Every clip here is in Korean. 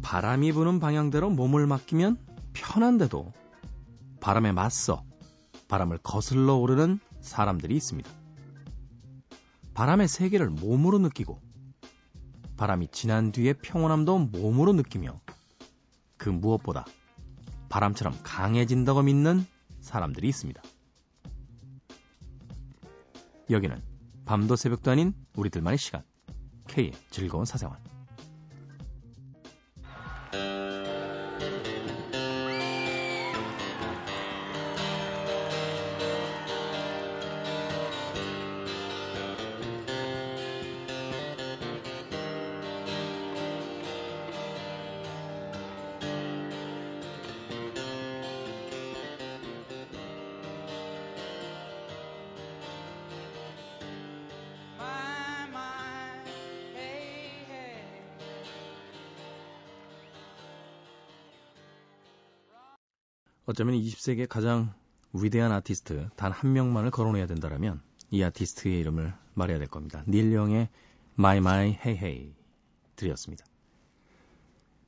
바람이 부는 방향대로 몸을 맡기면 편한데도 바람에 맞서 바람을 거슬러 오르는 사람들이 있습니다. 바람의 세계를 몸으로 느끼고 바람이 지난 뒤의 평온함도 몸으로 느끼며 그 무엇보다 바람처럼 강해진다고 믿는 사람들이 있습니다. 여기는 밤도 새벽도 아닌 우리들만의 시간 K의 즐거운 사생활 어쩌면 20세기의 가장 위대한 아티스트 단 한 명만을 거론해야 된다면 이 아티스트의 이름을 말해야 될 겁니다. 닐 영의 My My Hey Hey 들이었습니다.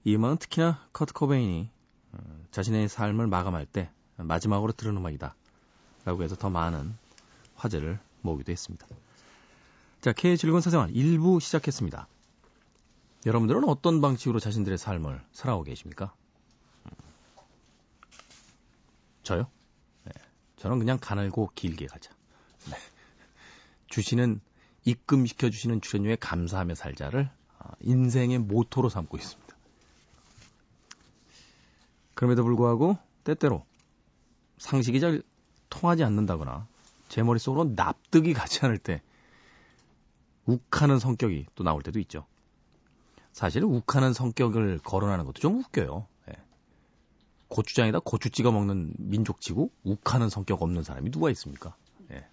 이 음악은 특히나 커트 코베인이 어, 자신의 삶을 마감할 때 마지막으로 들은 음악이다. 라고 해서 더 많은 화제를 모으기도 했습니다. 자, K의 즐거운 사생활 1부 시작했습니다. 여러분들은 어떤 방식으로 자신들의 삶을 살아오고 계십니까? 저요? 네. 저는 그냥 가늘고 길게 가자. 네. 주시는 입금시켜 주시는 출연료에 감사하며 살자를 아, 인생의 모토로 삼고 있습니다. 그럼에도 불구하고 때때로 상식이 잘 통하지 않는다거나 제 머릿속으로 납득이 가지 않을 때 욱하는 성격이 또 나올 때도 있죠. 사실 욱하는 성격을 거론하는 것도 좀 웃겨요. 고추장에다 고추 찍어 먹는 민족치고 욱하는 성격 없는 사람이 누가 있습니까? 예.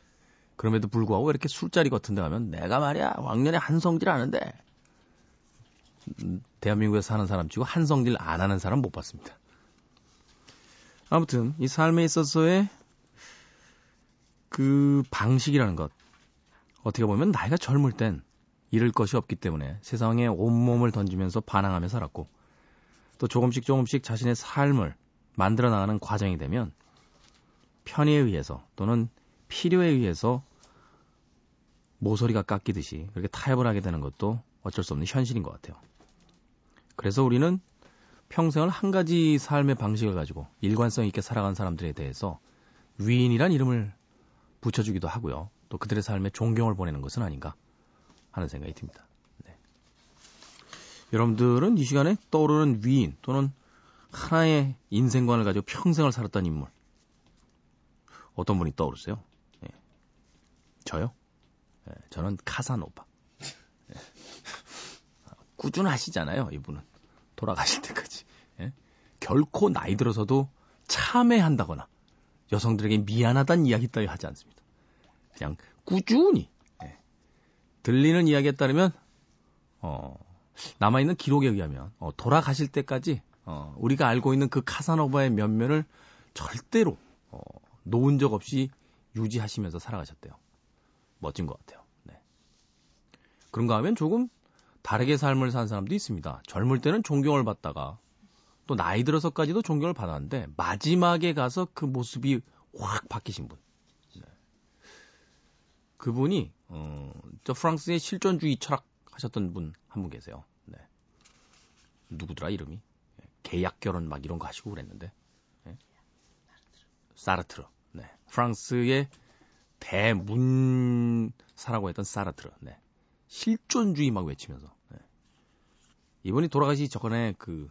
그럼에도 불구하고 이렇게 술자리 같은 데 가면 내가 말이야 왕년에 한성질 하는데 음, 대한민국에 사는 사람 치고 한성질 안 하는 사람 못 봤습니다. 아무튼 이 삶에 있어서의 그 방식이라는 것 어떻게 보면 나이가 젊을 땐 잃을 것이 없기 때문에 세상에 온몸을 던지면서 반항하며 살았고 또 조금씩 조금씩 자신의 삶을 만들어 나가는 과정이 되면 편의에 의해서 또는 필요에 의해서 모서리가 깎이듯이 그렇게 타협을 하게 되는 것도 어쩔 수 없는 현실인 것 같아요. 그래서 우리는 평생을 한 가지 삶의 방식을 가지고 일관성 있게 살아간 사람들에 대해서 위인이란 이름을 붙여주기도 하고요. 또 그들의 삶에 존경을 보내는 것은 아닌가 하는 생각이 듭니다. 네. 여러분들은 이 시간에 떠오르는 위인 또는 하나의 인생관을 가지고 평생을 살았던 인물. 어떤 분이 떠오르세요? 예. 저요? 예, 저는 카사노바. 예. 꾸준하시잖아요, 이분은. 돌아가실 때까지. 예? 결코 나이 들어서도 참회한다거나 여성들에게 미안하다는 이야기 따위 하지 않습니다. 그냥 꾸준히 예. 들리는 이야기에 따르면 어, 남아있는 기록에 의하면 어, 돌아가실 때까지 어, 우리가 알고 있는 그 카사노바의 면면을 절대로 어, 놓은 적 없이 유지하시면서 살아가셨대요. 멋진 것 같아요. 네. 그런가 하면 조금 다르게 삶을 산 사람도 있습니다. 젊을 때는 존경을 받다가 또 나이 들어서까지도 존경을 받았는데 마지막에 가서 그 모습이 확 바뀌신 분. 네. 그분이 어, 저 프랑스의 실존주의 철학 하셨던 분 한 분 계세요. 네. 누구더라 이름이? 계약 결혼 막 이런 거 하시고 그랬는데. 네? 사르트르. 네. 프랑스의 대문사라고 했던 사르트르. 네. 실존주의 막 외치면서. 네. 이분이 돌아가시기 전에 그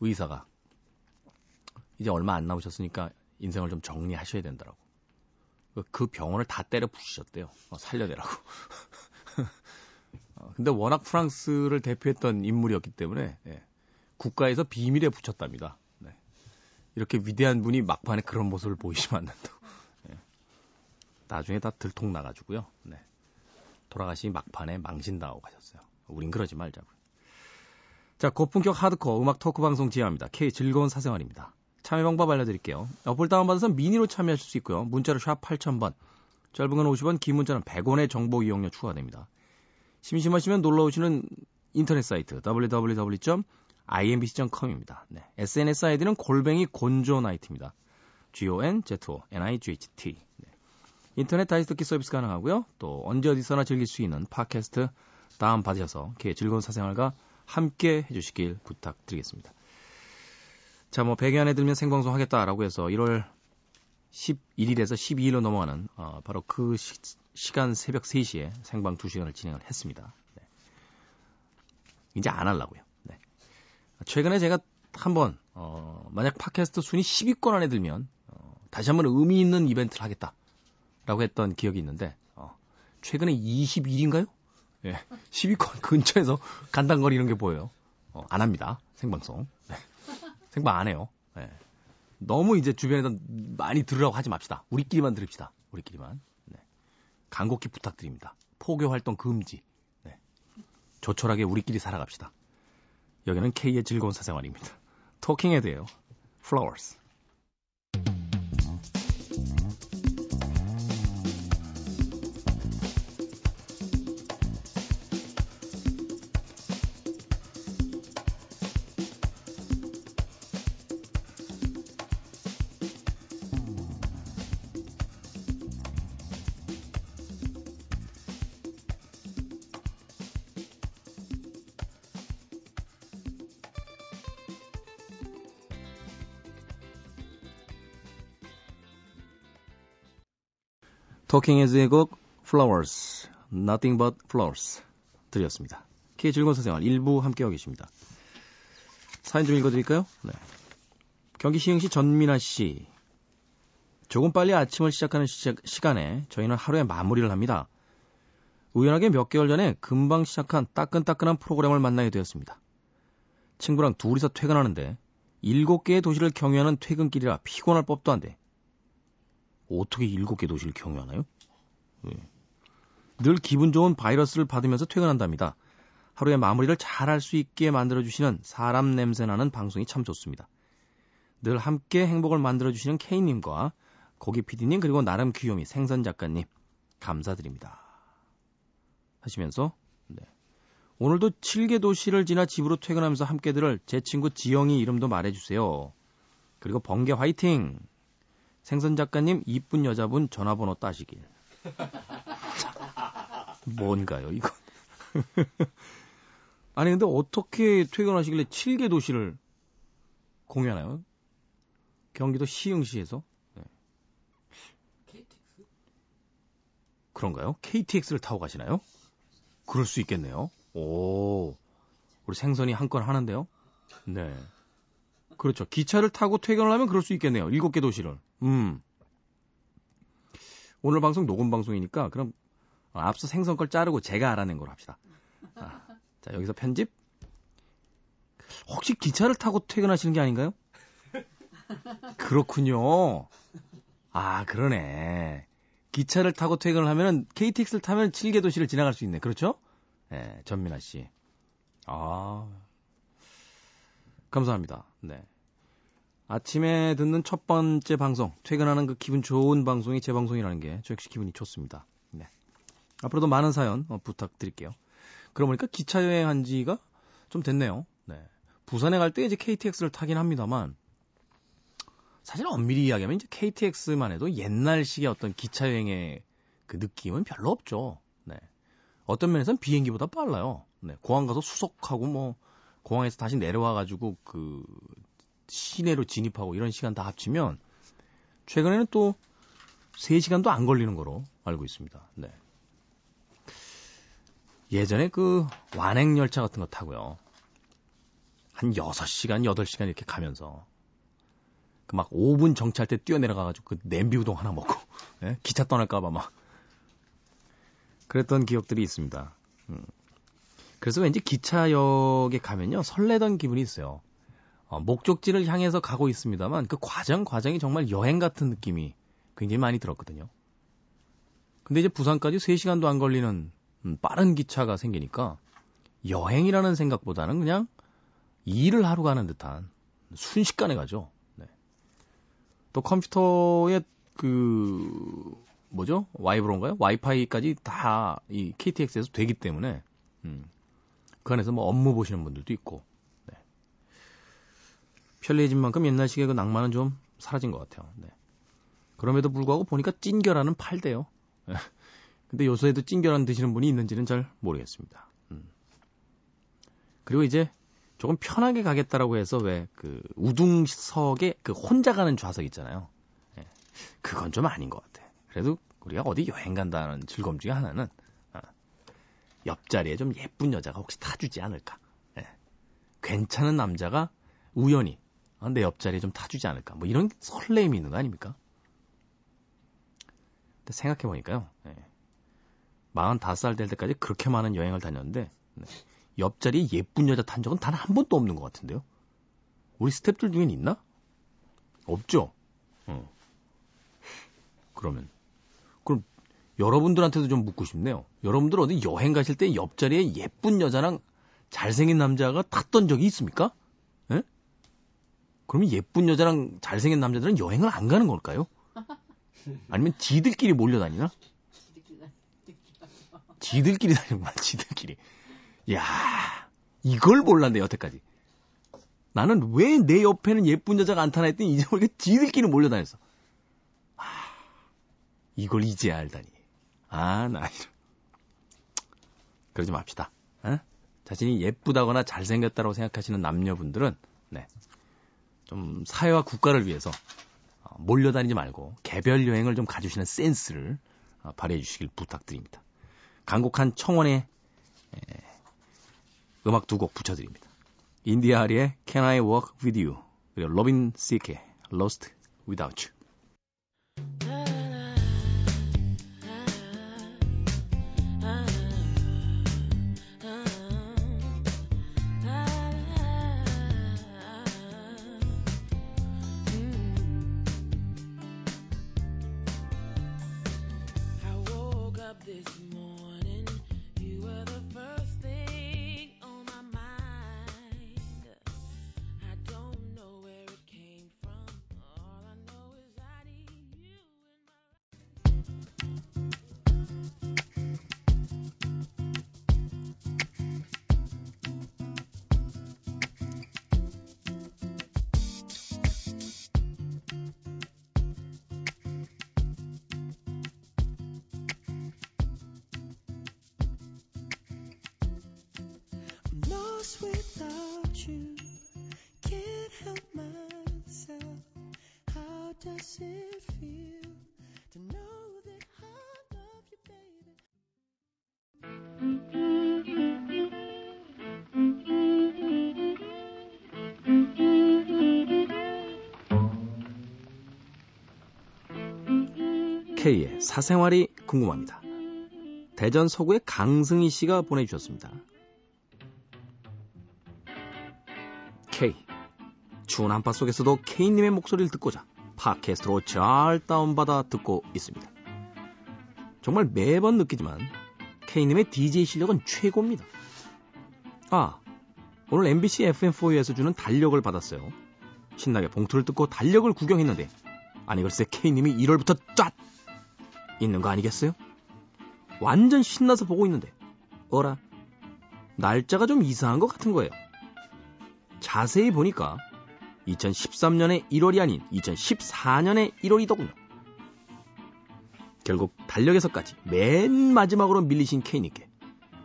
의사가 이제 얼마 안 남으셨으니까 인생을 좀 정리하셔야 된다라고. 그 병원을 다 때려 부시셨대요. 어, 살려내라고. 어, 근데 워낙 프랑스를 대표했던 인물이었기 때문에 예. 국가에서 비밀에 붙였답니다. 네. 이렇게 위대한 분이 막판에 그런 모습을 보이시면 안 된다고. 네. 나중에 다 들통 나가지고요. 네. 돌아가시 막판에 망신당하고 가셨어요. 우린 그러지 말자고요. 자, 고품격 하드코어 음악 토크 방송 지향합니다. K 즐거운 사생활입니다. 참여 방법 알려드릴게요. 어플 다운받아서 미니로 참여하실 수 있고요. 문자로 샵 8000번, 짧은 건 50원, 긴 문자는 100원의 정보 이용료 추가됩니다. 심심하시면 놀러 오시는 인터넷 사이트 www.imbc.com입니다. 네, SNS 아이디는 골뱅이 곤조나이트입니다. G-O-N-Z-O-N-I-G-H-T. 네. 인터넷 다시 듣기 서비스 가능하고요. 또 언제 어디서나 즐길 수 있는 팟캐스트 다운받으셔서 그 즐거운 사생활과 함께 해주시길 부탁드리겠습니다. 자, 뭐 100여 안에 들면 생방송 하겠다라고 해서 1월 11일에서 12일로 넘어가는 어, 바로 그 시, 간 새벽 3시에 생방 2시간을 진행을 했습니다. 네. 이제 안 하려고요. 네. 최근에 제가 한번 어, 만약 팟캐스트 순위 10위권 안에 들면 어, 다시 한번 의미 있는 이벤트를 하겠다라고 했던 기억이 있는데 어, 최근에 21인가요? 예, 10위권 근처에서 간당거리는 게 보여요. 어, 안 합니다. 생방송. 네. 생방 안 해요. 네. 너무 이제 주변에서 많이 들으라고 하지 맙시다. 우리끼리만 들읍시다. 우리끼리만. 네. 간곡히 부탁드립니다. 포교 활동 금지. 네. 조촐하게 우리끼리 살아갑시다. 여기는 K의 즐거운 사생활입니다. 토킹 헤드예요. Flowers. 토킹 헤즈의 곡 Flowers, Nothing But Flowers 들렸습니다. K 즐거운 사생활 일부 함께하고 계십니다. 사연 좀 읽어드릴까요? 네. 경기 시흥시 전민아 씨. 조금 빨리 아침을 시작하는 시, 시간에 저희는 하루에 마무리를 합니다. 우연하게 몇 개월 전에 금방 시작한 따끈따끈한 프로그램을 만나게 되었습니다. 친구랑 둘이서 퇴근하는데 일곱 개의 도시를 경유하는 퇴근길이라 피곤할 법도 한데 어떻게 일곱 개 도시를 경유하나요? 네. 늘 기분 좋은 바이러스를 받으면서 퇴근한답니다. 하루의 마무리를 잘할 수 있게 만들어주시는 사람 냄새나는 방송이 참 좋습니다. 늘 함께 행복을 만들어주시는 K님과 고기 PD님 그리고 나름 귀요미 생선 작가님 감사드립니다. 하시면서 네. 오늘도 7개 도시를 지나 집으로 퇴근하면서 함께 들을 제 친구 지영이 이름도 말해주세요. 그리고 번개 화이팅! 생선 작가님 이쁜 여자분 전화번호 따시길. 뭔가요, 이건? 아니, 근데 어떻게 퇴근하시길래 7개 도시를 공유하나요? 경기도 시흥시에서? 네. KTX? 그런가요? KTX를 타고 가시나요? 그럴 수 있겠네요. 오, 우리 생선이 한 건 하는데요? 네. 그렇죠. 기차를 타고 퇴근을 하면 그럴 수 있겠네요. 일곱 개 도시를. 음. 오늘 방송 녹음 방송이니까 그럼 앞서 생선 걸 자르고 제가 알아낸 걸로 합시다. 아, 자, 여기서 편집. 혹시 기차를 타고 퇴근하시는 게 아닌가요? 그렇군요. 아, 그러네. 기차를 타고 퇴근을 하면은 KTX를 타면 7개 도시를 지나갈 수 있네. 그렇죠? 예, 네, 전민아 씨. 아. 감사합니다. 네. 아침에 듣는 첫 번째 방송, 퇴근하는 그 기분 좋은 방송이 제 방송이라는 게 저 역시 기분이 좋습니다. 네. 앞으로도 많은 사연 어, 부탁드릴게요. 그러고 보니까 기차 여행한 지가 좀 됐네요. 네. 부산에 갈 때 이제 KTX를 타긴 합니다만, 사실 엄밀히 이야기하면 이제 KTX만 해도 옛날식의 어떤 기차 여행의 그 느낌은 별로 없죠. 네. 어떤 면에서는 비행기보다 빨라요. 네. 공항 가서 수속하고 뭐, 공항에서 다시 내려와 가지고 그 시내로 진입하고 이런 시간 다 합치면 최근에는 또 3시간도 안 걸리는 거로 알고 있습니다. 네. 예전에 그 완행 열차 같은 거 타고요. 한 6시간, 8시간 이렇게 가면서 그 막 5분 정차할 때 뛰어내려가가지고 그 냄비 우동 하나 먹고 예? 기차 떠날까봐 막 그랬던 기억들이 있습니다. 음. 그래서 왠지 기차역에 가면요 설레던 기분이 있어요. 어, 목적지를 향해서 가고 있습니다만 그 과정 과정이 정말 여행 같은 느낌이 굉장히 많이 들었거든요. 근데 이제 부산까지 3시간도 안 걸리는 음, 빠른 기차가 생기니까 여행이라는 생각보다는 그냥 일을 하러 가는 듯한 순식간에 가죠. 네. 또 컴퓨터에 그 뭐죠? 와이브론가요? 와이파이까지 다 이 KTX에서 되기 때문에 음. 그 안에서 뭐 업무 보시는 분들도 있고 네. 편리해진 만큼 옛날식의 그 낭만은 좀 사라진 것 같아요. 네. 그럼에도 불구하고 보니까 찐결함은 팔대요. 네. 근데 요새에도 찐결함 드시는 분이 있는지는 잘 모르겠습니다. 음. 그리고 이제 조금 편하게 가겠다라고 해서 왜 그 우등석에 그 혼자 가는 좌석 있잖아요. 네. 그건 좀 아닌 것 같아. 그래도 우리가 어디 여행 간다는 즐거움 중에 하나는 어, 옆자리에 좀 예쁜 여자가 혹시 타주지 않을까. 예. 괜찮은 남자가 우연히 어, 내 옆자리에 좀 타주지 않을까. 뭐 이런 설레임이 있는 거 아닙니까? 근데 생각해보니까요. 예. 45살 될 때까지 그렇게 많은 여행을 다녔는데 네. 옆자리에 예쁜 여자 탄 적은 단 한 번도 없는 것 같은데요. 우리 스탭들 중엔 있나? 없죠. 어. 그러면 그럼 여러분들한테도 좀 묻고 싶네요. 여러분들 어디 여행 가실 때 옆자리에 예쁜 여자랑 잘생긴 남자가 탔던 적이 있습니까? 예? 그러면 예쁜 여자랑 잘생긴 남자들은 여행을 안 가는 걸까요? 아니면 지들끼리 몰려다니나? 지들끼리 다니는구나, 지들끼리. 야 이걸 몰랐네, 여태까지. 나는 왜 내 옆에는 예쁜 여자가 안 타나 했더니 이제 우리가 지들끼리 몰려다녔어. 아, 이걸 이제 알다니. 아, 나 이런. 그러지 맙시다. 에? 자신이 예쁘다거나 잘생겼다고 생각하시는 남녀분들은, 네. 좀 사회와 국가를 위해서 어, 몰려다니지 말고 개별 여행을 좀 가주시는 센스를 어, 발휘해 주시길 부탁드립니다. 간곡한 청원에 음악 두 곡 붙여드립니다. 인디아 아리의 Can I Walk With You 그리고 로빈 시크의 Lost Without You K의 사생활이 궁금합니다. 대전 서구의 강승희 씨가 보내주셨습니다. K. 추운 한파 속에서도 K님의 목소리를 듣고자 팟캐스트로 잘 다운받아 듣고 있습니다. 정말 매번 느끼지만 K님의 DJ 실력은 최고입니다. 아, 오늘 MBC FM4E에서 주는 달력을 받았어요. 신나게 봉투를 뜯고 달력을 구경했는데 아니 글쎄 K님이 1월부터 쫙 있는 거 아니겠어요? 완전 신나서 보고 있는데 어라 날짜가 좀 이상한 것 같은 거예요. 자세히 보니까 2013년의 1월이 아닌 2014년의 1월이더군요. 결국 달력에서까지 맨 마지막으로 밀리신 K님께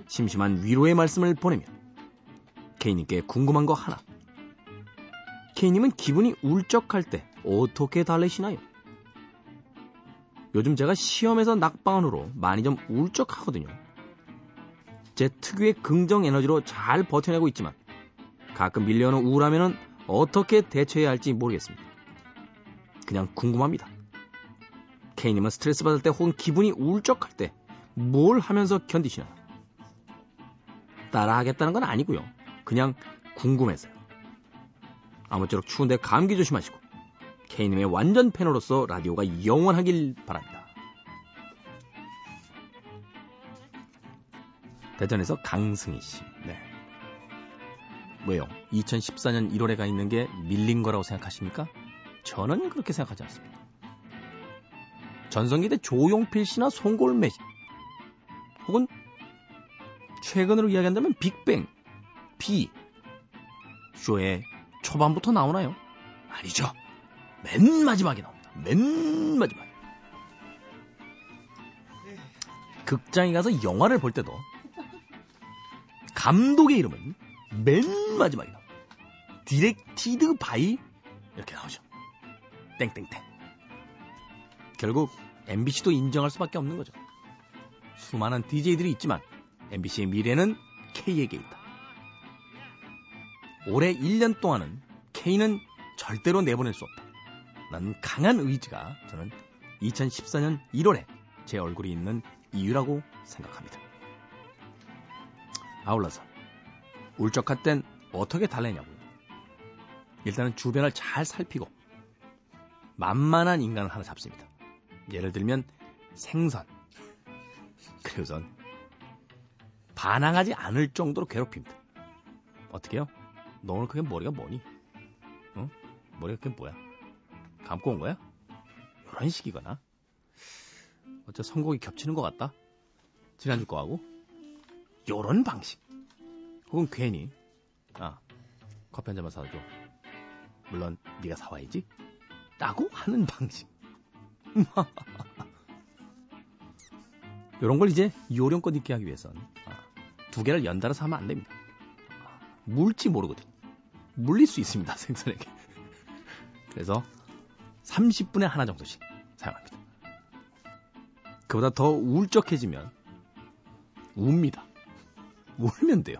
심심한 위로의 말씀을 보내며 K님께 궁금한 거 하나. K님은 기분이 울적할 때 어떻게 달래시나요? 요즘 제가 시험에서 낙방으로 많이 좀 울적하거든요. 제 특유의 긍정 에너지로 잘 버텨내고 있지만 가끔 밀려오는 우울하면은 어떻게 대처해야 할지 모르겠습니다. 그냥 궁금합니다. K님은 스트레스 받을 때 혹은 기분이 울적할 때 뭘 하면서 견디시나요? 따라하겠다는 건 아니고요. 그냥 궁금해서요. 아무쪼록 추운데 감기 조심하시고 K님의 완전 팬으로서 라디오가 영원하길 바랍니다. 대전에서 강승희 씨. 네. 왜요? 2014년 1월에 가 있는 게 밀린 거라고 생각하십니까? 저는 그렇게 생각하지 않습니다. 전성기대 조용필 씨나 송골매 씨, 혹은 최근으로 이야기한다면 빅뱅, 비, 쇼의 초반부터 나오나요? 아니죠. 맨 마지막에 나옵니다. 맨 마지막에. 극장에 가서 영화를 볼 때도 감독의 이름은 맨 마지막에 나옵니다. Directed by 이렇게 나오죠. 땡땡땡. 결국 MBC도 인정할 수밖에 없는 거죠. 수많은 DJ들이 있지만 MBC의 미래는 K에게 있다. 올해 1년 동안은 K는 절대로 내보낼 수 없다. 난 강한 의지가 저는 2014년 1월에 제 얼굴이 있는 이유라고 생각합니다. 아울러서 울적할 땐 어떻게 달래냐고요. 일단은 주변을 잘 살피고 만만한 인간을 하나 잡습니다. 예를 들면 생선. 그리고선 반항하지 않을 정도로 괴롭힙니다. 어떻게요? 너 오늘 그게 머리가 뭐니? 어? 머리가 그게 뭐야? 감고 온 거야? 이런 식이거나 어째 선곡이 겹치는 것 같다? 지난주 거하고 요런 방식 혹은 괜히 아 커피 한 잔만 사줘 물론 네가 사와야지 라고 하는 방식 이런 걸 이제 요령껏 있게 하기 위해선 아, 두 개를 연달아서 하면 안 됩니다. 아, 물지 모르거든. 물릴 수 있습니다, 생선에게. 그래서 30분에 하나 정도씩 사용합니다. 그보다 더 울적해지면 웁니다. 울면 돼요.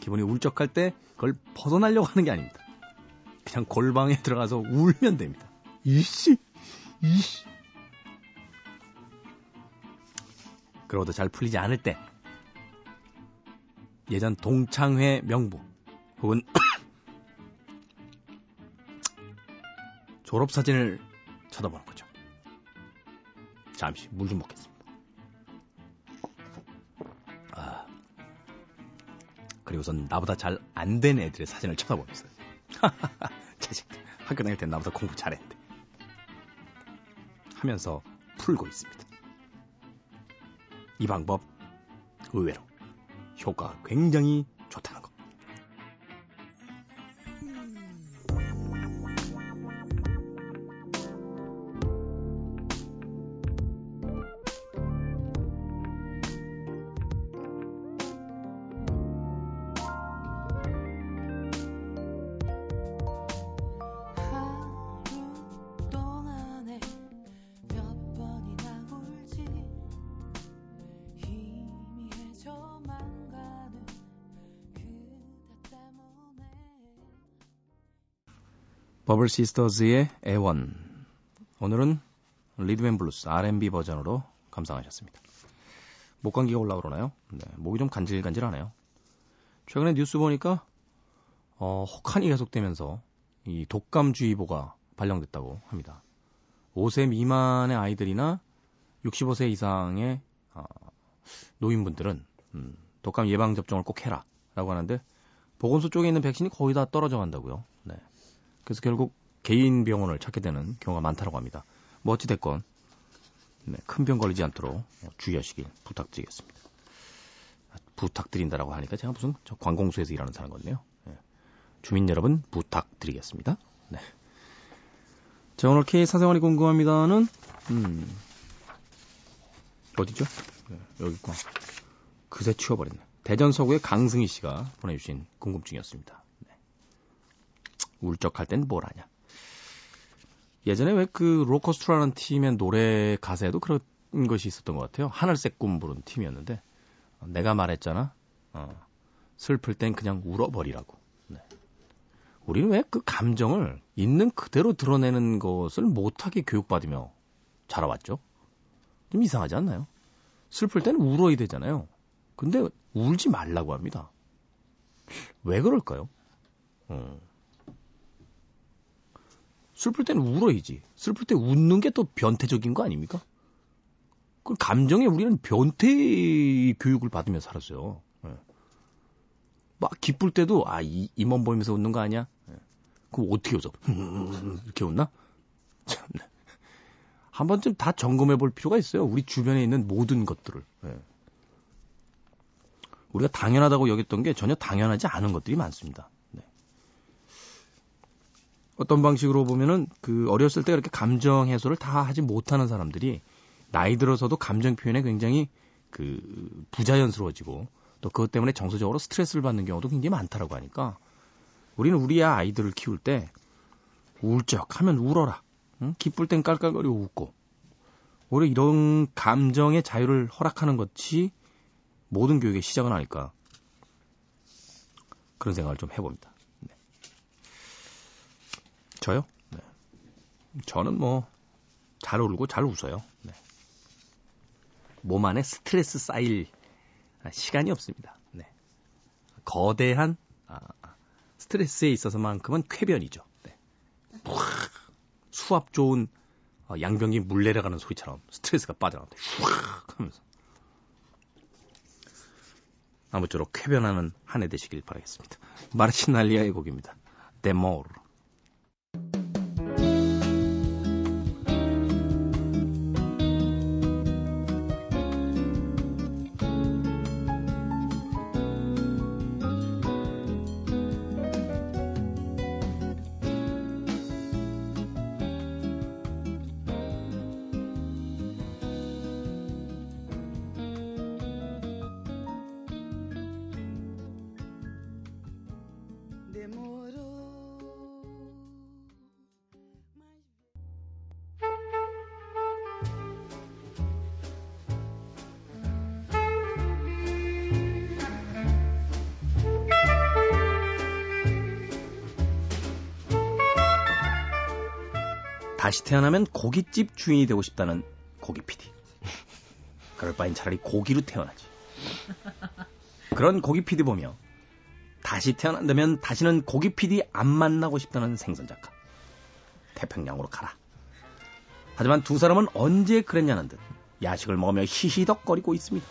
기분이 울적할 때 그걸 벗어나려고 하는 게 아닙니다. 그냥 골방에 들어가서 울면 됩니다. 이씨, 이씨. 그러고도 잘 풀리지 않을 때 예전 동창회 명부 혹은 졸업사진을 쳐다보는 거죠. 잠시 물 좀 먹겠습니다. 아, 그리고선 나보다 잘 안 된 애들의 사진을 쳐다보면서 자식들 학교 다닐 땐 나보다 공부 잘했는데 하면서 풀고 있습니다. 이 방법 의외로 효과가 굉장히 버블 시스터즈의 애원. 오늘은 rhythm and blues R&B 버전으로 감상하셨습니다. 목 감기가 올라오려나요? 네, 목이 좀 간질간질하네요. 최근에 뉴스 보니까 어, 혹한이 계속되면서 이 독감주의보가 발령됐다고 합니다. 5세 미만의 아이들이나 65세 이상의 어, 노인분들은 음, 독감 예방 접종을 꼭 해라라고 하는데 보건소 쪽에 있는 백신이 거의 다 떨어져 간다고요. 네. 그래서 결국 개인 병원을 찾게 되는 경우가 많다고 합니다. 뭐 어찌됐건 네, 큰병 걸리지 않도록 주의하시길 부탁드리겠습니다. 아, 부탁드린다라고 하니까 제가 무슨 저 관공서에서 일하는 사람 같네요. 네. 주민 여러분 부탁드리겠습니다. 네. 자 오늘 K 사생활이 궁금합니다는 음, 어디죠? 네, 여기 있구나. 그새 치워버렸네. 대전 서구의 강승희 씨가 보내주신 궁금증이었습니다. 네. 울적할 땐뭘 하냐? 예전에 왜 그 로커스트라는 팀의 노래 가사에도 그런 것이 있었던 것 같아요. 하늘색 꿈 부른 팀이었는데 어, 내가 말했잖아. 어, 슬플 땐 그냥 울어버리라고. 네. 우리는 왜 그 감정을 있는 그대로 드러내는 것을 못하게 교육받으며 자라왔죠? 좀 이상하지 않나요? 슬플 때는 울어야 되잖아요. 근데 울지 말라고 합니다. 왜 그럴까요? 어. 슬플 때는 울어야지. 슬플 때 웃는 게 또 변태적인 거 아닙니까? 그 감정에 우리는 변태 교육을 받으며 살았어요. 예. 막 기쁠 때도 아 이, 이만 보이면서 웃는 거 아니야? 예. 그럼 어떻게 웃어? 이렇게 웃나? 참네. 한 번쯤 다 점검해 볼 필요가 있어요. 우리 주변에 있는 모든 것들을. 예. 우리가 당연하다고 여겼던 게 전혀 당연하지 않은 것들이 많습니다. 네. 어떤 방식으로 보면은 그 어렸을 때 그렇게 감정 해소를 다 하지 못하는 사람들이 나이 들어서도 감정 표현에 굉장히 그 부자연스러워지고 또 그것 때문에 정서적으로 스트레스를 받는 경우도 굉장히 많다라고 하니까 우리는 우리 아이들을 키울 때 울적 하면 울어라. 응? 기쁠 땐 깔깔거리고 웃고. 오히려 이런 감정의 자유를 허락하는 것이 모든 교육의 시작은 아닐까. 그런 생각을 좀 해봅니다. 네. 저요? 네. 저는 뭐, 잘 울고 잘 웃어요. 네. 몸 안에 스트레스 쌓일 시간이 없습니다. 네. 거대한 아, 스트레스에 있어서만큼은 쾌변이죠. 네. 수압 좋은 어, 양병이 물 내려가는 소리처럼 스트레스가 빠져나온다. 휙 하면서. 아무쪼록 쾌변하는 한 해 되시길 바라겠습니다. 마르시날리아의 곡입니다. 데모르. 다시 태어나면 고깃집 주인이 되고 싶다는 고기 PD. 그럴 바엔 차라리 고기로 태어나지. 그런 고기 PD 보며 다시 태어난다면 다시는 고기 PD 안 만나고 싶다는 생선 작가. 태평양으로 가라. 하지만 두 사람은 언제 그랬냐는 듯 야식을 먹으며 히히덕거리고 있습니다.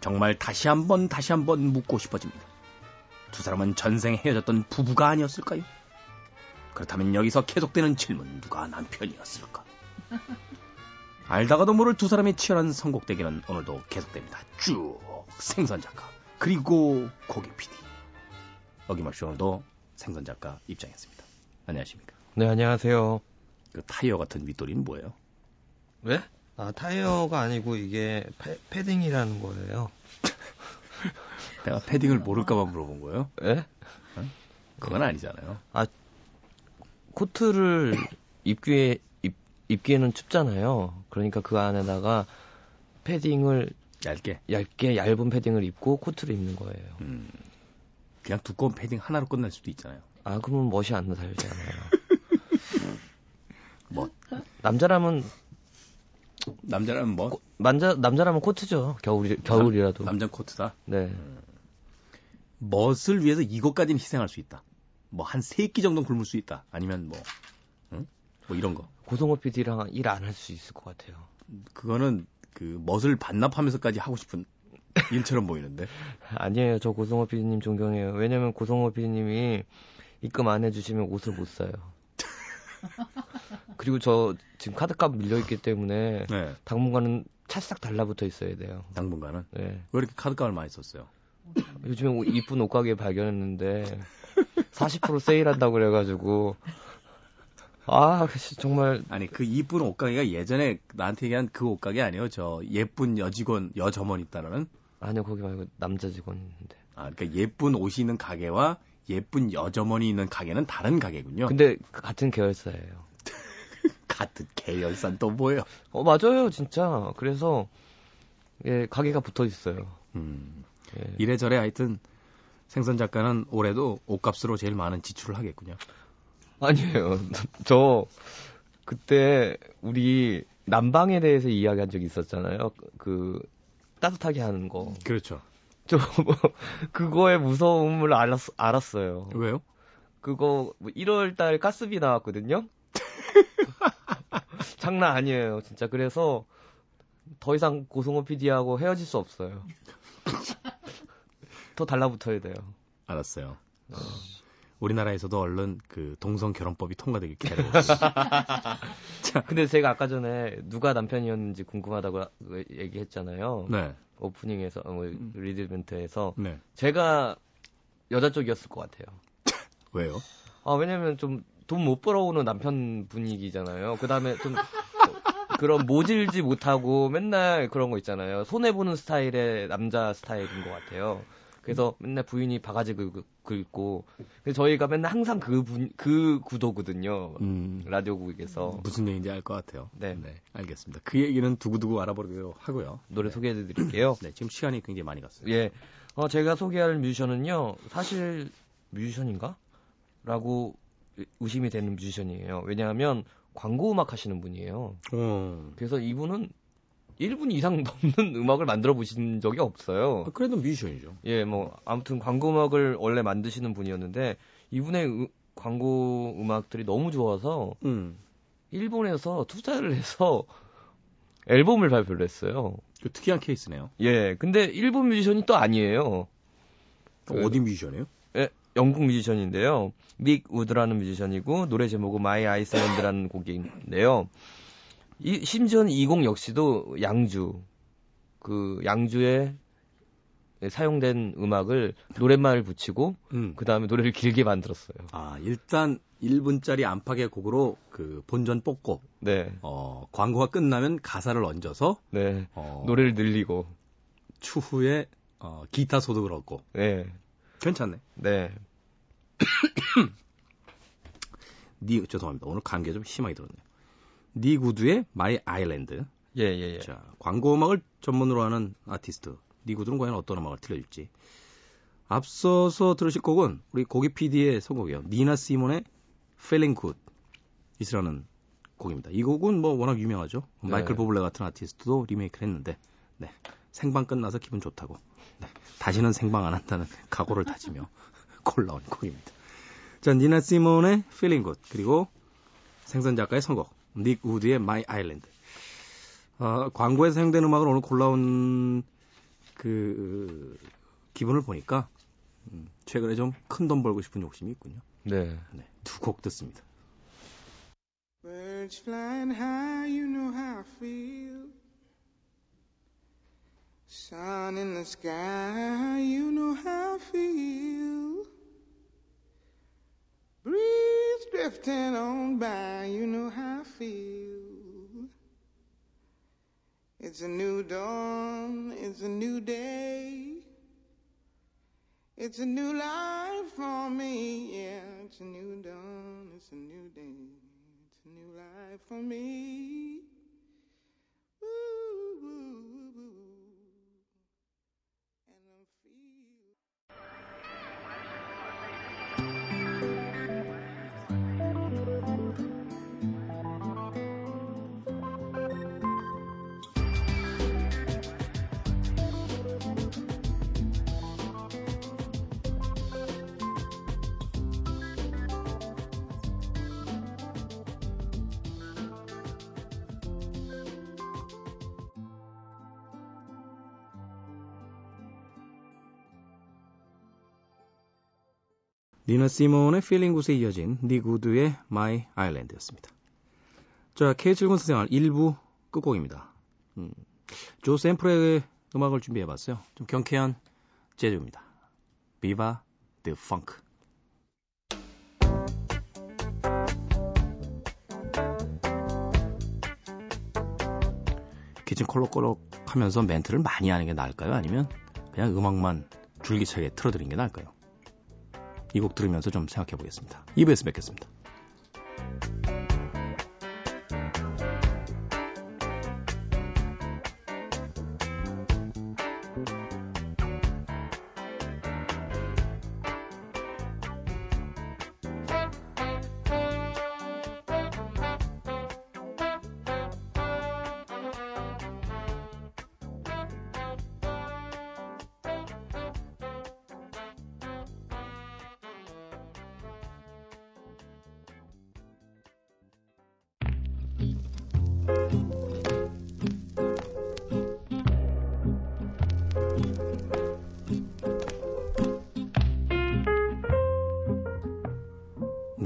정말 다시 한번 다시 한번 묻고 싶어집니다. 두 사람은 전생 헤어졌던 부부가 아니었을까요? 그렇다면 여기서 계속되는 질문 누가 남편이었을까? 알다가도 모를 두 사람의 치열한 선곡 대결은 오늘도 계속됩니다. 쭉 생선 작가 그리고 고기 PD 어김없이 오늘도 생선 작가 입장했습니다. 안녕하십니까? 네, 안녕하세요. 그 타이어 같은 윗돌이는 뭐예요? 왜? 아, 타이어가 아니고 이게 패, 패딩이라는 거예요. 내가 패딩을 모를까봐 물어본 거예요? 예? 그건 아니잖아요. 코트를 입기에, 입, 입기에는 춥잖아요. 그러니까 그 안에다가 패딩을 얇게. 얇게 얇은 패딩을 입고 코트를 입는 거예요. 음, 그냥 두꺼운 패딩 하나로 끝날 수도 있잖아요. 아, 그러면 멋이 안 살잖아요. 뭐 남자라면 남자라면 뭐? 코- 남자 남자라면 코트죠. 겨울 겨울이라도. 남자 코트다. 네. 멋을 위해서 이것까지는 희생할 수 있다. 뭐 한 세 끼 정도 는 굶을 수 있다. 아니면 뭐, 응? 뭐 이런 거. 고성호 PD랑 일 안 할 수 있을 것 같아요. 그거는 그 멋을 반납하면서까지 하고 싶은 일처럼 보이는데. 아니에요. 저 고성호 PD님 존경해요. 왜냐면 고성호 PD님이 입금 안 해주시면 옷을 못 사요. 그리고 저 지금 카드값 밀려있기 때문에 네. 당분간은 찰싹 달라붙어 있어야 돼요. 당분간은 네. 왜 이렇게 카드값을 많이 썼어요? 요즘에 옷- 이쁜 옷가게 발견했는데 40% 세일한다고 그래가지고 아 씨, 정말 아니 그 이쁜 옷가게가 예전에 나한테 얘기한 그 옷가게 아니에요. 저 예쁜 여직원 여점원 있다는. 아니요 거기 말고 남자 직원인데 아 그러니까 예쁜 옷이 있는 가게와 예쁜 여점원이 있는 가게는 다른 가게군요. 근데 같은 계열사예요. 같은 계열산 또 뭐예요? 어 맞아요 진짜 그래서 예 가게가 붙어 있어요. 음. 예. 이래저래 하여튼 생선 작가는 올해도 옷값으로 제일 많은 지출을 하겠군요. 아니에요. 저 그때 우리 난방에 대해서 이야기한 적이 있었잖아요. 그 따뜻하게 하는 거. 그렇죠. 저 뭐, 그거의 무서움을 알았, 알았어요. 왜요? 그거 뭐 1월 달 가스비 나왔거든요. 장난 아니에요, 진짜. 그래서 더 이상 고성호 PD하고 헤어질 수 없어요. 더 달라붙어야 돼요. 알았어요. 우리나라에서도 얼른 그 동성 결혼법이 통과되길 기다려봅니다. 근데 제가 아까 전에 누가 남편이었는지 궁금하다고 얘기했잖아요. 네, 오프닝에서 어, 리드멘트에서 네. 제가 여자 쪽이었을 것 같아요. 왜요? 아 왜냐면 좀 돈 못 벌어오는 남편 분위기잖아요. 그 다음에 좀 그런 모질지 못하고 맨날 그런 거 있잖아요. 손해 보는 스타일의 남자 스타일인 것 같아요. 그래서 맨날 부인이 바가지 긁- 긁고 그래서 저희가 맨날 항상 그분그 구도거든요. 음, 라디오국에서 무슨 얘기인지 알 것 같아요. 네. 알겠습니다. 그 얘기는 두고두고 알아보기로 하고요. 노래 소개해 드릴게요. 네, 지금 시간이 굉장히 많이 갔어요. 예, 어, 제가 소개할 뮤지션은요, 사실 뮤지션인가? 라고 의심이 되는 뮤지션이에요. 왜냐하면 광고 음악 하시는 분이에요. 어, 그래서 이분은 1분 이상 넘는 음악을 만들어 보신 적이 없어요. 아, 그래도 뮤지션이죠. 예, 뭐, 아무튼 광고 음악을 원래 만드시는 분이었는데, 이분의 음- 광고 음악들이 너무 좋아서, 음, 일본에서 투자를 해서 앨범을 발표를 했어요. 그 특이한 케이스네요. 예, 근데 일본 뮤지션이 또 아니에요. 그- 어디 뮤지션이에요? 예, 영국 뮤지션인데요. 닉 우드라는 뮤지션이고 노래 제목은 My Island라는 곡인데요. 이 심지어는 이곡 역시도 양주 그 양주에 사용된 음악을 노랫말을 붙이고 음. 그 다음에 노래를 길게 만들었어요. 아, 일단 1분짜리 안팎의 곡으로 그 본전 뽑고, 네, 어, 광고가 끝나면 가사를 얹어서, 네 어, 노래를 늘리고 추후에, 어, 기타 소득을 얻고. 네, 괜찮네. 네. 니, 죄송합니다. 오늘 감기가 좀 심하게 들었네요. 닉 우드의 My Island. 예, 예, 예. 자, 광고 음악을 전문으로 하는 아티스트. 닉 우드는 과연 어떤 음악을 들려줄지. 앞서서 들으실 곡은 우리 고기 PD의 선곡이에요. 니나 시몬의 Feeling Good. 이스라는 곡입니다. 이 곡은 뭐 워낙 유명하죠. 네. 마이클 보블레 같은 아티스트도 리메이크를 했는데, 네. 생방 끝나서 기분 좋다고. 네. 다시는 생방 안 한다는 각오를 다지며 골라온 곡입니다. 자, 니나 시몬의 Feeling Good. 그리고 생선 작가의 선곡. 닉 우드의 My Island. 어, 광고에 사용된 음악을 오늘 골라온 그 기분을 보니까 음, 최근에 좀 큰 돈 벌고 싶은 욕심이 있군요. 네. 네, 두 곡 듣습니다. Birds flying high, you know how I feel. Sun in the sky, you know how I feel. Breeze drifting on by, you know how I feel. It's a new dawn, it's a new day. It's a new life for me, yeah. It's a new dawn, it's a new day. It's a new life for me. Ooh. 니나 시몬의 Feeling Good에 이어진 닉 우드의 My Island였습니다. 자, K7군 생활 1부 끝곡입니다. 음, 조 샘프레의 음악을 준비해봤어요. 좀 경쾌한 재즈입니다. Viva the Funk. 기침 콜록콜록 하면서 멘트를 많이 하는 게 나을까요? 아니면 그냥 음악만 줄기차게 틀어드리는 게 나을까요? 이 곡 들으면서 좀 생각해 보겠습니다. 2부에서 뵙겠습니다.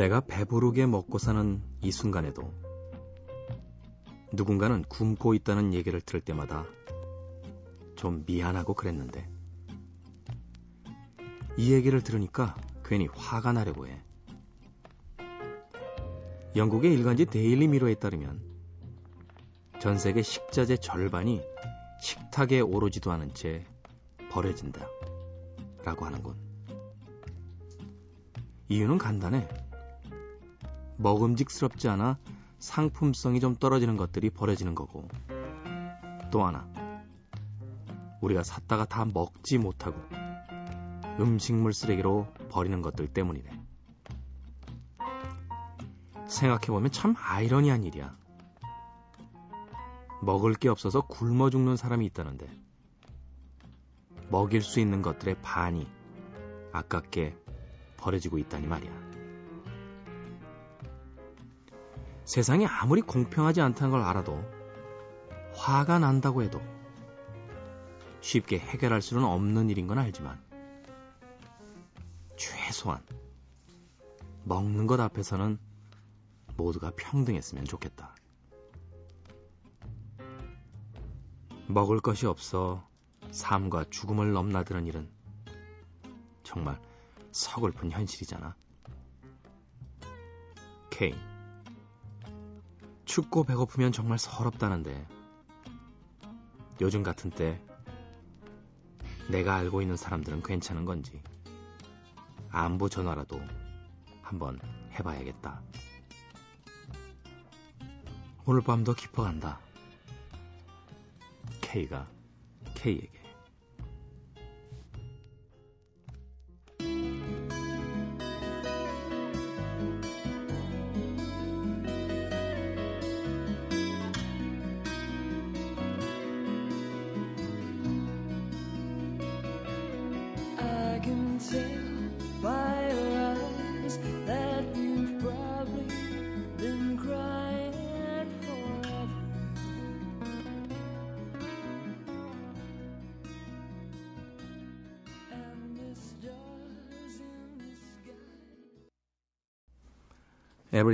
내가 배부르게 먹고 사는 이 순간에도 누군가는 굶고 있다는 얘기를 들을 때마다 좀 미안하고 그랬는데 이 얘기를 들으니까 괜히 화가 나려고 해. 영국의 일간지 데일리 미러에 따르면 전 세계 식자재 절반이 식탁에 오르지도 않은 채 버려진다. 라고 하는군. 이유는 간단해. 먹음직스럽지 않아 상품성이 좀 떨어지는 것들이 버려지는 거고 또 하나 우리가 샀다가 다 먹지 못하고 음식물 쓰레기로 버리는 것들 때문이네. 생각해보면 참 아이러니한 일이야. 먹을 게 없어서 굶어 죽는 사람이 있다는데 먹일 수 있는 것들의 반이 아깝게 버려지고 있다니 말이야. 세상이 아무리 공평하지 않다는 걸 알아도 화가 난다고 해도 쉽게 해결할 수는 없는 일인 건 알지만 최소한 먹는 것 앞에서는 모두가 평등했으면 좋겠다. 먹을 것이 없어 삶과 죽음을 넘나드는 일은 정말 서글픈 현실이잖아. 케인. 춥고 배고프면 정말 서럽다는데 요즘 같은 때 내가 알고 있는 사람들은 괜찮은 건지 안부 전화라도 한번 해봐야겠다. 오늘 밤도 깊어간다. K가 K에게.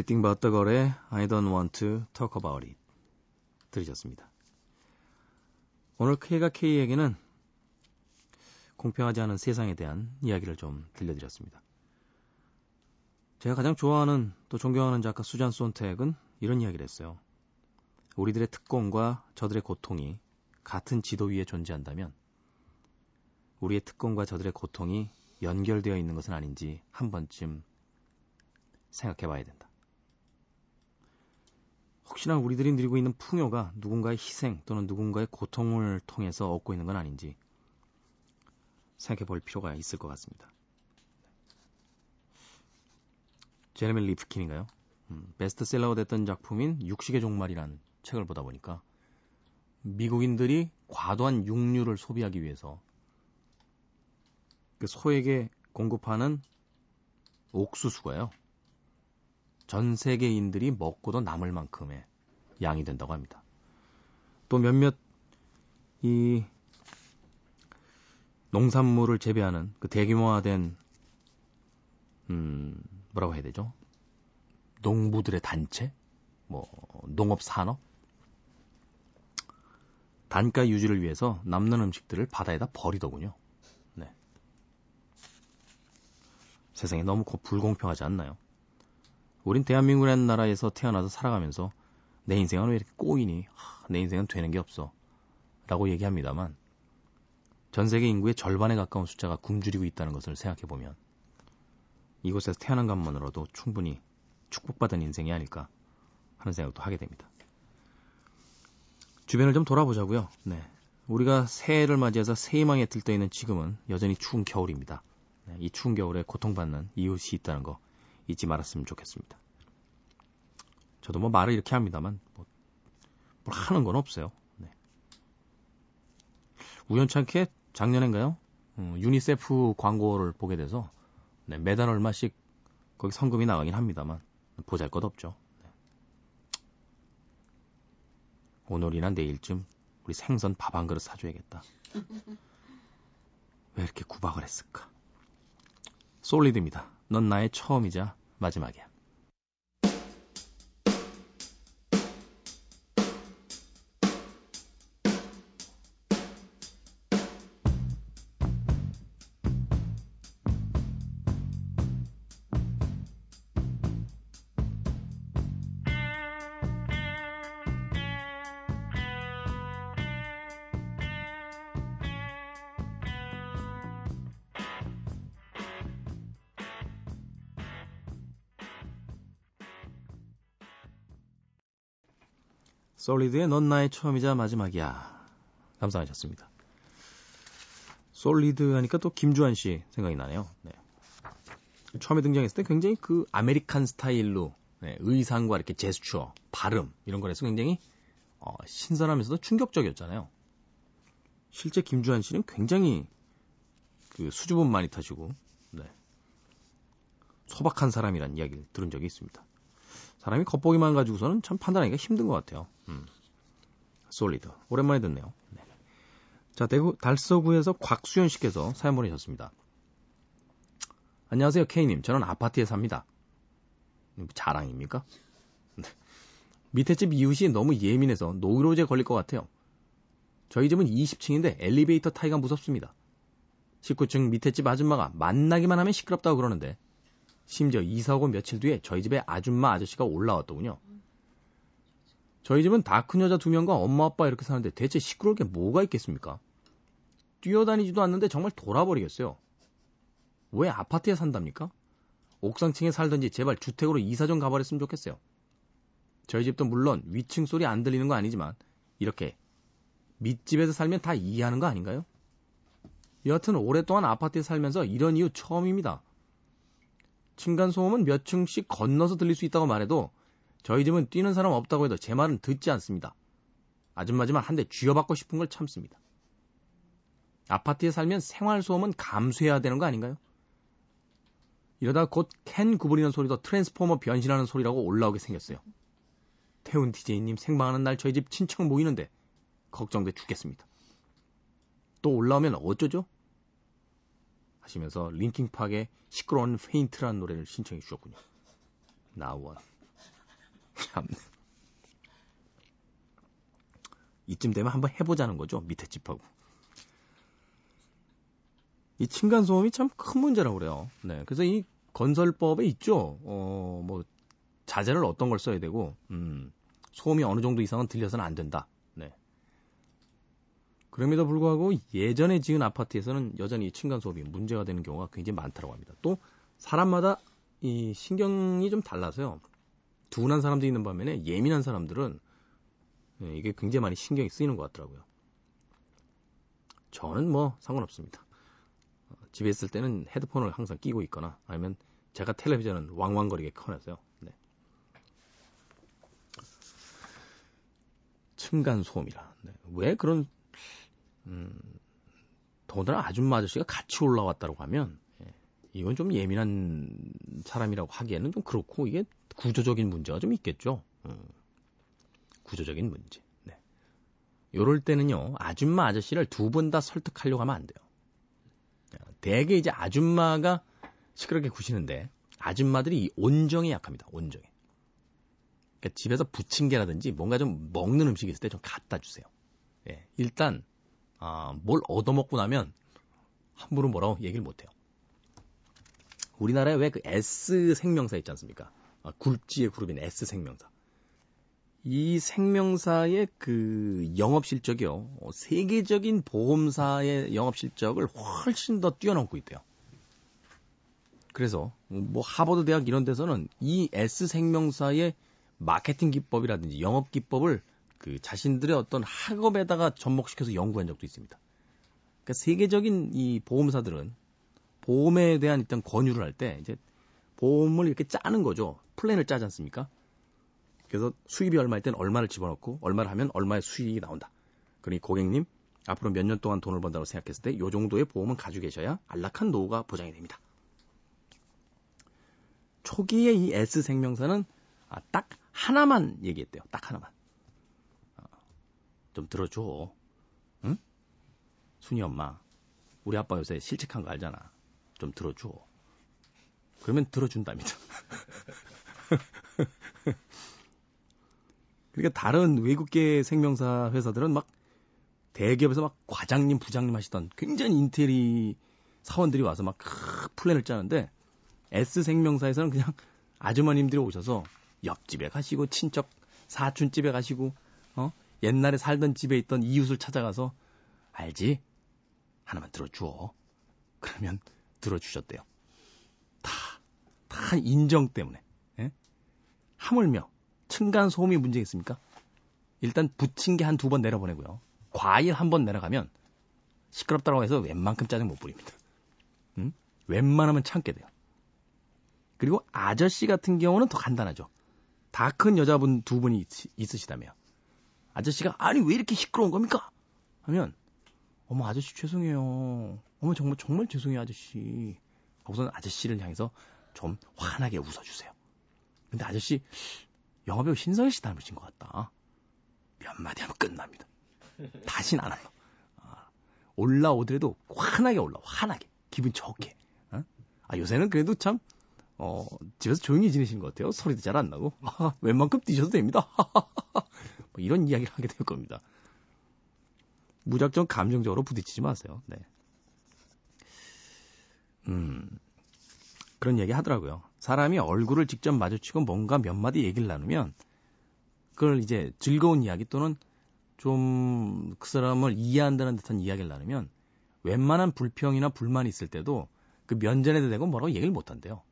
Everything but the girl의 I don't want to talk about it 들으셨습니다. 오늘 K가 K에게는 공평하지 않은 세상에 대한 이야기를 좀 들려드렸습니다. 제가 가장 좋아하는 또 존경하는 작가 수잔 손택은 이런 이야기를 했어요. 우리들의 특권과 저들의 고통이 같은 지도 위에 존재한다면 우리의 특권과 저들의 고통이 연결되어 있는 것은 아닌지 한 번쯤 생각해 봐야 된다. 혹시나 우리들이 누리고 있는 풍요가 누군가의 희생 또는 누군가의 고통을 통해서 얻고 있는 건 아닌지 생각해 볼 필요가 있을 것 같습니다. 제레미 리프킨인가요? 음, 베스트셀러가 됐던 작품인 육식의 종말이란 책을 보다 보니까 미국인들이 과도한 육류를 소비하기 위해서 그 소에게 공급하는 옥수수가요. 전 세계인들이 먹고도 남을 만큼의 양이 된다고 합니다. 또 몇몇 이 농산물을 재배하는 그 대규모화된 음 뭐라고 해야 되죠? 농부들의 단체, 뭐 농업 산업 단가 유지를 위해서 남는 음식들을 바다에다 버리더군요. 네. 세상이 너무 고- 불공평하지 않나요? 우린 대한민국이라는 나라에서 태어나서 살아가면서 내 인생은 왜 이렇게 꼬이니? 하, 내 인생은 되는 게 없어. 라고 얘기합니다만 전 세계 인구의 절반에 가까운 숫자가 굶주리고 있다는 것을 생각해 보면 이곳에서 태어난 것만으로도 충분히 축복받은 인생이 아닐까 하는 생각도 하게 됩니다. 주변을 좀 돌아보자고요. 네. 우리가 새해를 맞이해서 새희망에 들떠 있는 지금은 여전히 추운 겨울입니다. 네, 이 추운 겨울에 고통받는 이웃이 있다는 거 잊지 말았으면 좋겠습니다. 저도 뭐 말을 이렇게 합니다만 뭐, 뭘 하는 건 없어요. 네. 우연찮게 작년인가요? 음, 유니세프 광고를 보게 돼서 네, 매달 얼마씩 거기 성금이 나가긴 합니다만 보잘것 없죠. 네. 오늘이나 내일쯤 우리 생선 밥 한 그릇 사줘야겠다. 왜 이렇게 구박을 했을까? 솔리드입니다. 넌 나의 처음이자 마지막이야. 솔리드의 넌 나의 처음이자 마지막이야. 감상하셨습니다. 솔리드 하니까 또 김조한 씨 생각이 나네요. 네. 처음에 등장했을 때 굉장히 그 American 스타일로 네, 의상과 이렇게 제스처, 발음 이런 거에서 굉장히 어, 신선하면서도 충격적이었잖아요. 실제 김조한 씨는 굉장히 그 수줍음 많이 타시고 네. 소박한 사람이란 이야기를 들은 적이 있습니다. 사람이 겉보기만 가지고서는 참 판단하기가 힘든 것 같아요. 음. 솔리드 오랜만에 듣네요. 네. 자 대구 달서구에서 곽수현 씨께서 사연 보내셨습니다. 안녕하세요 K님 저는 아파트에 삽니다. 자랑입니까? 네. 밑에 집 이웃이 너무 예민해서 노이로제 걸릴 것 같아요. 저희 집은 20층인데 엘리베이터 타기가 무섭습니다. 19층 밑에 집 아줌마가 만나기만 하면 시끄럽다고 그러는데 심지어 이사 오고 며칠 뒤에 저희 집에 아줌마 아저씨가 올라왔더군요. 저희 집은 다 큰 여자 두 명과 엄마 아빠 이렇게 사는데 대체 시끄러울 게 뭐가 있겠습니까? 뛰어다니지도 않는데 정말 돌아버리겠어요. 왜 아파트에 산답니까? 옥상층에 살던지 제발 주택으로 이사 좀 가버렸으면 좋겠어요. 저희 집도 물론 위층 소리 안 들리는 거 아니지만 이렇게 밑집에서 살면 다 이해하는 거 아닌가요? 여하튼 오랫동안 아파트에 살면서 이런 이유 처음입니다. 층간소음은 몇 층씩 건너서 들릴 수 있다고 말해도 저희 집은 뛰는 사람 없다고 해도 제 말은 듣지 않습니다. 아줌마지만 한 대 쥐어받고 싶은 걸 참습니다. 아파트에 살면 생활소음은 감수해야 되는 거 아닌가요? 이러다 곧 캔 구부리는 소리도 트랜스포머 변신하는 소리라고 올라오게 생겼어요. 태훈 DJ님 생방하는 날 저희 집 친척 모이는데 걱정돼 죽겠습니다. 또 올라오면 어쩌죠? 하시면서 린킨 파크의 시끄러운 Faint라는 노래를 신청해 주셨군요. 나원. 참. 이쯤 되면 한번 해보자는 거죠. 밑에 집하고. 이 층간소음이 참 큰 문제라고 그래요. 네. 그래서 이 건설법에 있죠. 어, 뭐, 자재를 어떤 걸 써야 되고, 음, 소음이 어느 정도 이상은 들려서는 안 된다. 네. 그럼에도 불구하고 예전에 지은 아파트에서는 여전히 층간 소음이 문제가 되는 경우가 굉장히 많다고 합니다. 또 사람마다 이 신경이 좀 달라서요. 둔한 사람도 있는 반면에 예민한 사람들은 예, 이게 굉장히 많이 신경이 쓰이는 것 같더라고요. 저는 뭐 상관없습니다. 어, 집에 있을 때는 헤드폰을 항상 끼고 있거나 아니면 제가 텔레비전은 왕왕거리게 켜놔서요. 네. 층간 소음이라. 네. 왜 그런 음, 더군다나 아줌마 아저씨가 같이 올라왔다고 하면 예, 이건 좀 예민한 사람이라고 하기에는 좀 그렇고 이게 구조적인 문제가 좀 있겠죠. 음, 구조적인 문제. 네. 요럴 때는요 아줌마 아저씨를 두 번 다 설득하려고 하면 안 돼요. 대개 이제 아줌마가 시끄럽게 구시는데 아줌마들이 이 온정에 약합니다. 온정에. 그러니까 집에서 부침개라든지 뭔가 좀 먹는 음식이 있을 때 좀 갖다 주세요. 예, 일단 아, 뭘 얻어먹고 나면 함부로 뭐라고 얘기를 못해요. 우리나라에 왜 그 S 생명사 있지 않습니까? 아, 굴지의 그룹인 S 생명사. 이 생명사의 그 영업 실적이요. 어, 세계적인 보험사의 영업 실적을 훨씬 더 뛰어넘고 있대요. 그래서 뭐 하버드 대학 이런 데서는 이 S 생명사의 마케팅 기법이라든지 영업 기법을 그 자신들의 어떤 학업에다가 접목시켜서 연구한 적도 있습니다. 그러니까 세계적인 이 보험사들은 보험에 대한 일단 권유를 할 때 이제 보험을 이렇게 짜는 거죠. 플랜을 짜지 않습니까? 그래서 수입이 얼마일 땐 얼마를 집어넣고 얼마를 하면 얼마의 수익이 나온다. 그러니 고객님 앞으로 몇 년 동안 돈을 번다고 생각했을 때 이 정도의 보험은 가지고 계셔야 안락한 노후가 보장이 됩니다. 초기에 이 S생명사는 아, 딱 하나만 얘기했대요. 딱 하나만. 좀 들어줘. 응? 순이 엄마, 우리 아빠 요새 실직한 거 알잖아. 좀 들어줘. 그러면 들어준답니다. 그러니까 다른 외국계 생명사 회사들은 막 대기업에서 막 과장님, 부장님 하시던 굉장히 인테리 사원들이 와서 막 플랜을 짜는데 S생명사에서는 그냥 아주머님들이 오셔서 옆집에 가시고 친척 사촌집에 가시고 어 옛날에 살던 집에 있던 이웃을 찾아가서 알지? 하나만 들어주어. 그러면 들어주셨대요. 다, 다 인정 때문에. 예? 하물며 층간 소음이 문제겠습니까? 일단 붙인 게 한 두 번 내려보내고요. 과일 한 번 내려가면 시끄럽다고 해서 웬만큼 짜증 못 부립니다. 응? 웬만하면 참게 돼요. 그리고 아저씨 같은 경우는 더 간단하죠. 다 큰 여자분 두 분이 있, 으시다며 아저씨가 아니 왜 이렇게 시끄러운 겁니까? 하면 어머 아저씨 죄송해요. 어머 정말 정말 죄송해요 아저씨. 하고서는 아저씨를 향해서 좀 환하게 웃어주세요. 근데 아저씨 영화배우 신성일 씨 닮으신 것 같다. 몇 마디 하면 끝납니다. 다신 안 와요. 아, 올라오더라도 환하게 올라, 환하게. 기분 좋게. 어? 아, 요새는 그래도 참, 어, 집에서 조용히 지내시는 것 같아요. 소리도 잘 안 나고. 아, 웬만큼 뛰셔도 됩니다. 뭐 이런 이야기를 하게 될 겁니다. 무작정 감정적으로 부딪히지 마세요. 네. 음, 그런 얘기 하더라고요. 사람이 얼굴을 직접 마주치고 뭔가 몇 마디 얘기를 나누면 그걸 이제 즐거운 이야기 또는 좀 그 사람을 이해한다는 듯한 이야기를 나누면 웬만한 불평이나 불만이 있을 때도 그 면전에 대고 뭐라고 얘기를 못 한대요.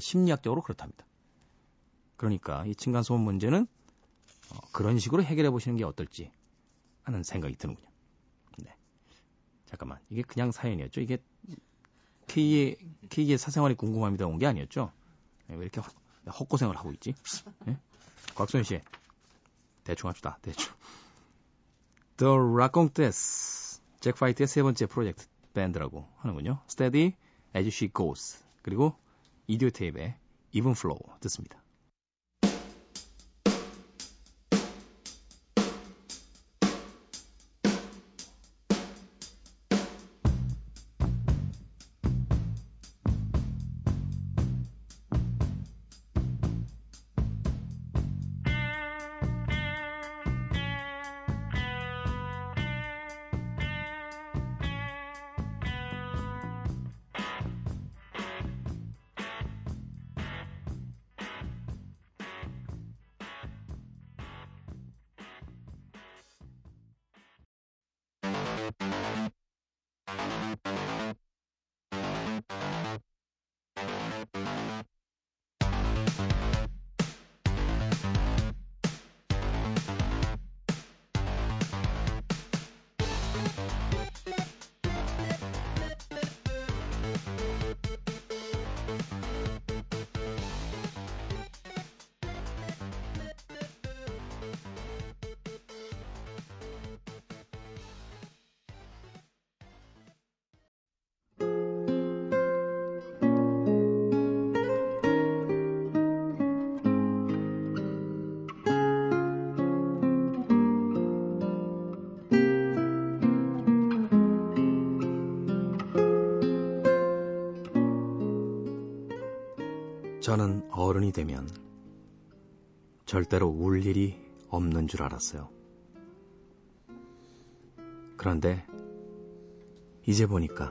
심리학적으로 그렇답니다. 그러니까 이 층간소음 문제는 어, 그런 식으로 해결해 보시는 게 어떨지 하는 생각이 드는군요. 네. 잠깐만. 이게 그냥 사연이었죠. 이게 K의, K의 사생활이 궁금합니다 온 게 아니었죠. 네, 왜 이렇게 헛, 고생을 하고 있지? 네? 곽소연 씨. 대충 합시다. 대충. The Racontes. 잭 파이트의 세 번째 프로젝트 밴드라고 하는군요. Steady as she goes. 그리고 이디오 테이프의 Even Flow 듣습니다. 저는 어른이 되면 절대로 울 일이 없는 줄 알았어요. 그런데 이제 보니까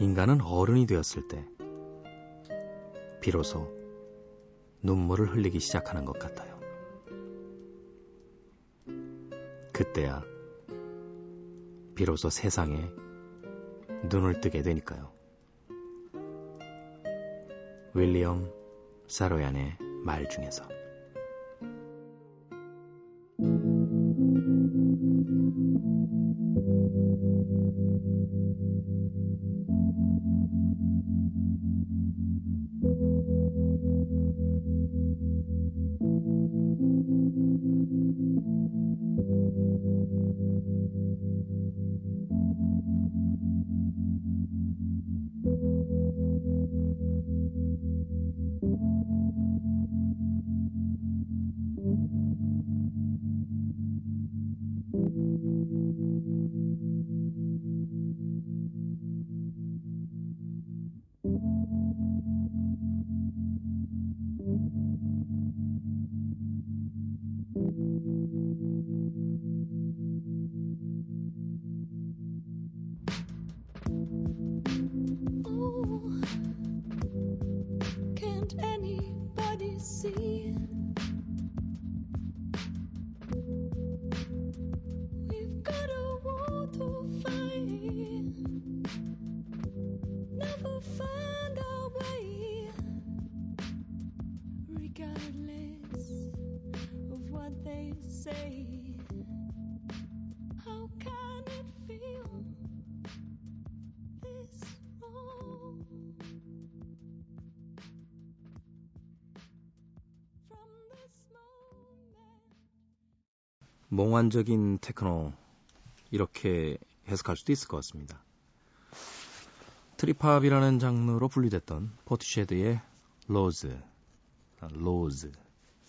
인간은 어른이 되었을 때 비로소 눈물을 흘리기 시작하는 것 같아요. 그때야 비로소 세상에 눈을 뜨게 되니까요. 윌리엄 사로얀의 말 중에서 몽환적인 테크노 이렇게 해석할 수도 있을 것 같습니다. trip hop이라는 장르로 분류됐던 포티쉐드의 Roads, 아, rose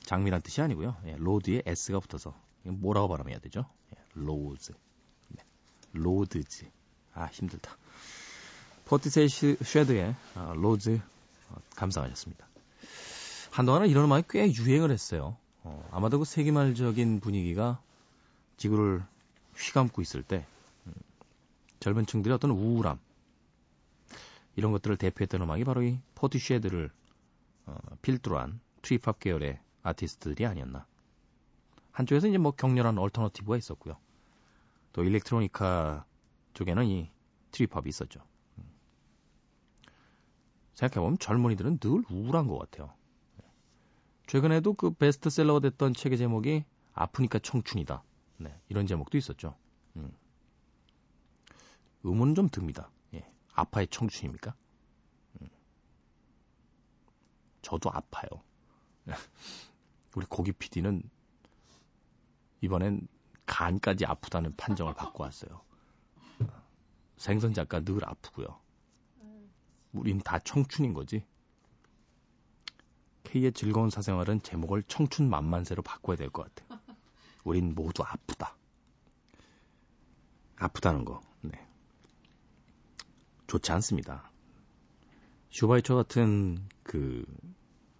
장미란 뜻이 아니고요. 예, road에 s가 붙어서 뭐라고 발음해야 되죠? 예, Roads, 네, Roads. 아 힘들다. 포티쉐드의 아, Roads 어, 감상하셨습니다. 한동안은 이런 음악이 꽤 유행을 했어요. 어, 아마도 그 세기말적인 분위기가 지구를 휘감고 있을 때 음, 젊은 층들의 어떤 우울함 이런 것들을 대표했던 음악이 바로 이 포티쉐드를 어, 필두로 한 trip hop 계열의 아티스트들이 아니었나. 한쪽에서 이제 뭐 격렬한 alternative가 있었고요. 또 일렉트로니카 쪽에는 이 trip hop이 있었죠. 음. 생각해보면 젊은이들은 늘 우울한 것 같아요. 최근에도 그 베스트셀러가 됐던 책의 제목이 아프니까 청춘이다. 네, 이런 제목도 있었죠. 음. 의문 좀 듭니다. 예, 아파의 청춘입니까? 음. 저도 아파요. 우리 고기 PD는 이번엔 간까지 아프다는 판정을 받고 왔어요. 생선 작가 늘 아프고요. 우린 다 청춘인 거지. K의 즐거운 사생활은 제목을 청춘 만만세로 바꿔야 될 것 같아요. 우린 모두 아프다. 아프다는 거, 네. 좋지 않습니다. 슈바이처 같은 그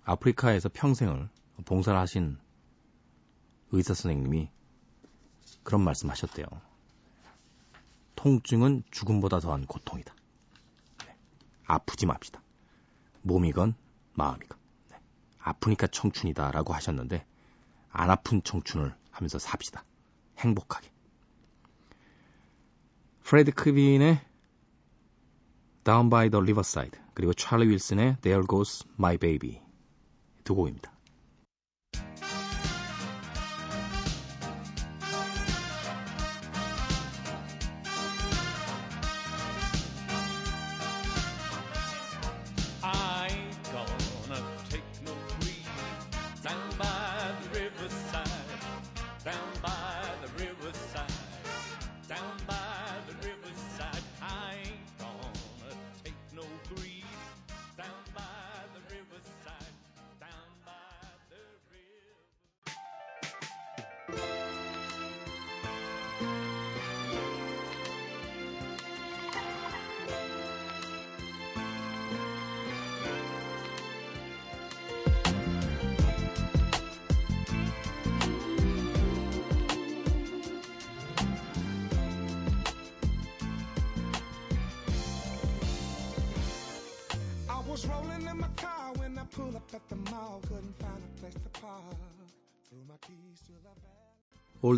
아프리카에서 평생을 봉사를 하신 의사 선생님이 그런 말씀 하셨대요. 통증은 죽음보다 더한 고통이다. 네. 아프지 맙시다. 몸이건 마음이건. 네. 아프니까 청춘이다라고 하셨는데 안 아픈 청춘을 하면서 삽시다. 행복하게. 프레드 크빈의 Down by the Riverside 그리고 찰리 윌슨의 There Goes My Baby 두 곡입니다.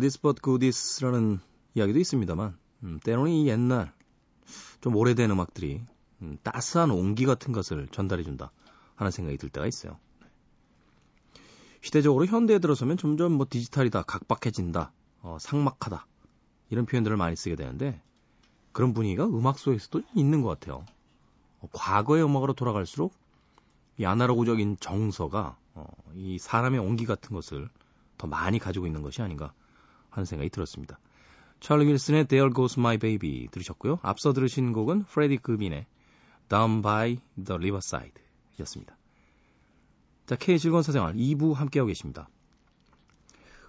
Van. 올디스 버 굿디스라는 이야기도 있습니다만 음, 때로는 이 옛날 좀 오래된 음악들이 음, 따스한 온기 같은 것을 전달해준다 하는 생각이 들 때가 있어요. 시대적으로 현대에 들어서면 점점 뭐 디지털이다, 각박해진다, 어, 상막하다 이런 표현들을 많이 쓰게 되는데 그런 분위기가 음악 속에서도 있는 것 같아요. 어, 과거의 음악으로 돌아갈수록 이 아날로그적인 정서가 어, 이 사람의 온기 같은 것을 더 많이 가지고 있는 것이 아닌가 하는 생각이 들었습니다. 찰리 윌슨의 There Goes My Baby 들으셨고요. 앞서 들으신 곡은 프레디 그빈의 Down by the Riverside 였습니다. 자, K 즐거운 사생활 2부 함께하고 계십니다.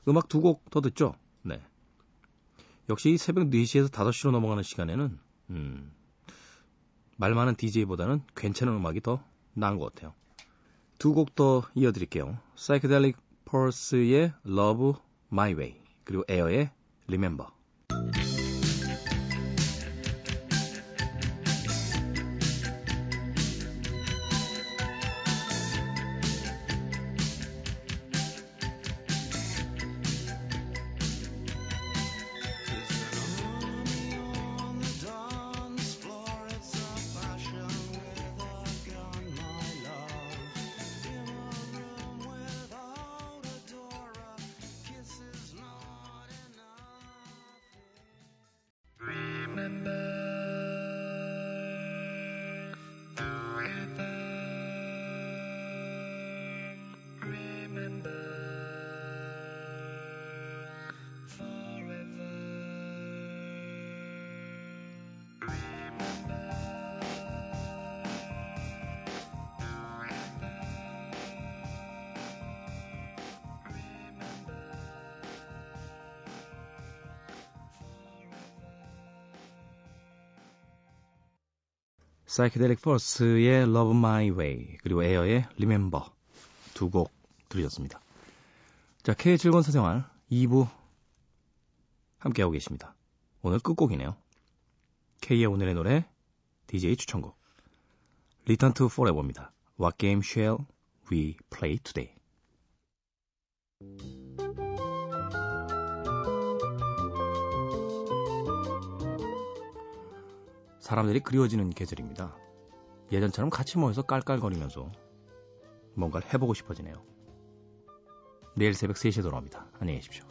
음악 두 곡 더 듣죠? 네. 역시 새벽 4시에서 5시로 넘어가는 시간에는 음, 말 많은 DJ보다는 괜찮은 음악이 더 나은 것 같아요. 두 곡 더 이어드릴게요. Psychedelic Pulse의 Love My Way 그리고 에어의 Remember. 사이키델릭 퍼스의 Love My Way 그리고 에어의 Remember 두 곡 들으셨습니다. 자, K의 즐거운 사생활 2부 함께하고 계십니다. 오늘 끝곡이네요. K의 오늘의 노래 DJ 추천곡 Return to Forever입니다. What game shall we play today? 사람들이 그리워지는 계절입니다. 예전처럼 같이 모여서 깔깔거리면서 뭔가를 해보고 싶어지네요. 내일 새벽 3시에 돌아옵니다. 안녕히 계십시오.